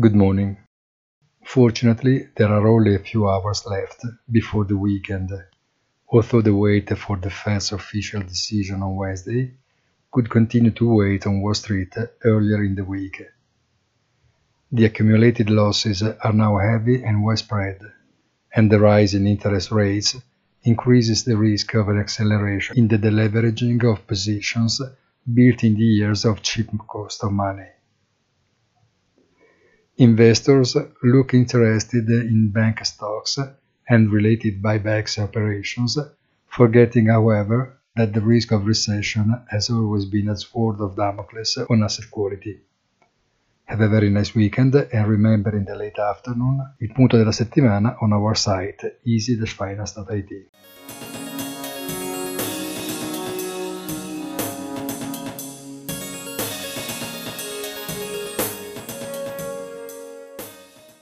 Good morning. Fortunately, there are only a few hours left before the weekend, although the wait for the Fed's official decision on Wednesday could continue to wait on Wall Street earlier in the week. The accumulated losses are now heavy and widespread, and the rise in interest rates increases the risk of an acceleration in the deleveraging of positions built in the years of cheap cost of money. Investors look interested in bank stocks and related buybacks operations, forgetting, however, that the risk of recession has always been a sword of Damocles on asset quality. Have a very nice weekend and remember in the late afternoon il punto della settimana on our site easy-finance.it.